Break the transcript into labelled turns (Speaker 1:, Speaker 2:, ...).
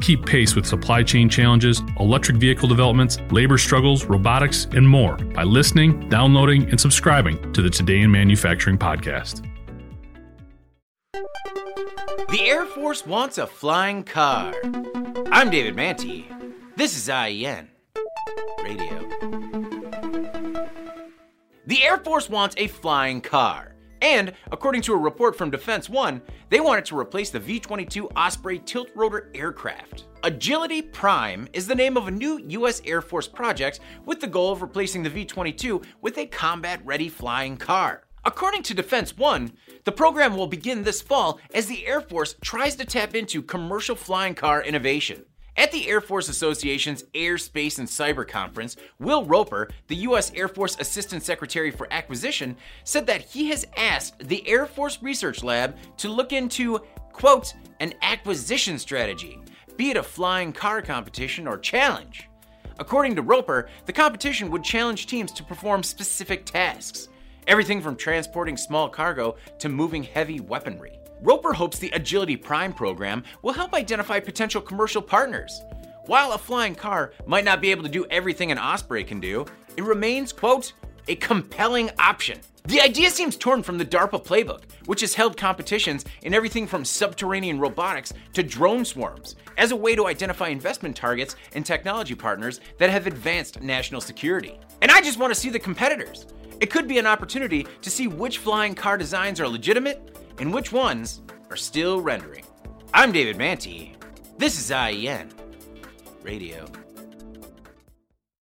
Speaker 1: Keep pace with supply chain challenges, electric vehicle developments, labor struggles, robotics, and more by listening, downloading, and subscribing to the Today in Manufacturing podcast.
Speaker 2: The Air Force wants a flying car. I'm David Mantey. This is IEN Radio. The Air Force wants a flying car. And, according to a report from Defense One, they wanted to replace the V 22 Osprey tilt rotor aircraft. Agility Prime is the name of a new U.S. Air Force project with the goal of replacing the V 22 with a combat ready flying car. According to Defense One, the program will begin this fall as the Air Force tries to tap into commercial flying car innovation. At the Air Force Association's Air, Space, and Cyber Conference, Will Roper, the U.S. Air Force Assistant Secretary for Acquisition, said that he has asked the Air Force Research Lab to look into, quote, an acquisition strategy, be it a flying car competition or challenge. According to Roper, the competition would challenge teams to perform specific tasks, everything from transporting small cargo to moving heavy weaponry. Roper hopes the Agility Prime program will help identify potential commercial partners. While a flying car might not be able to do everything an Osprey can do, it remains, quote, a compelling option. The idea seems torn from the DARPA playbook, which has held competitions in everything from subterranean robotics to drone swarms, as a way to identify investment targets and technology partners that have advanced national security. And I just want to see the competitors. It could be an opportunity to see which flying car designs are legitimate and which ones are still rendering. I'm David Mantey. This is IEN Radio.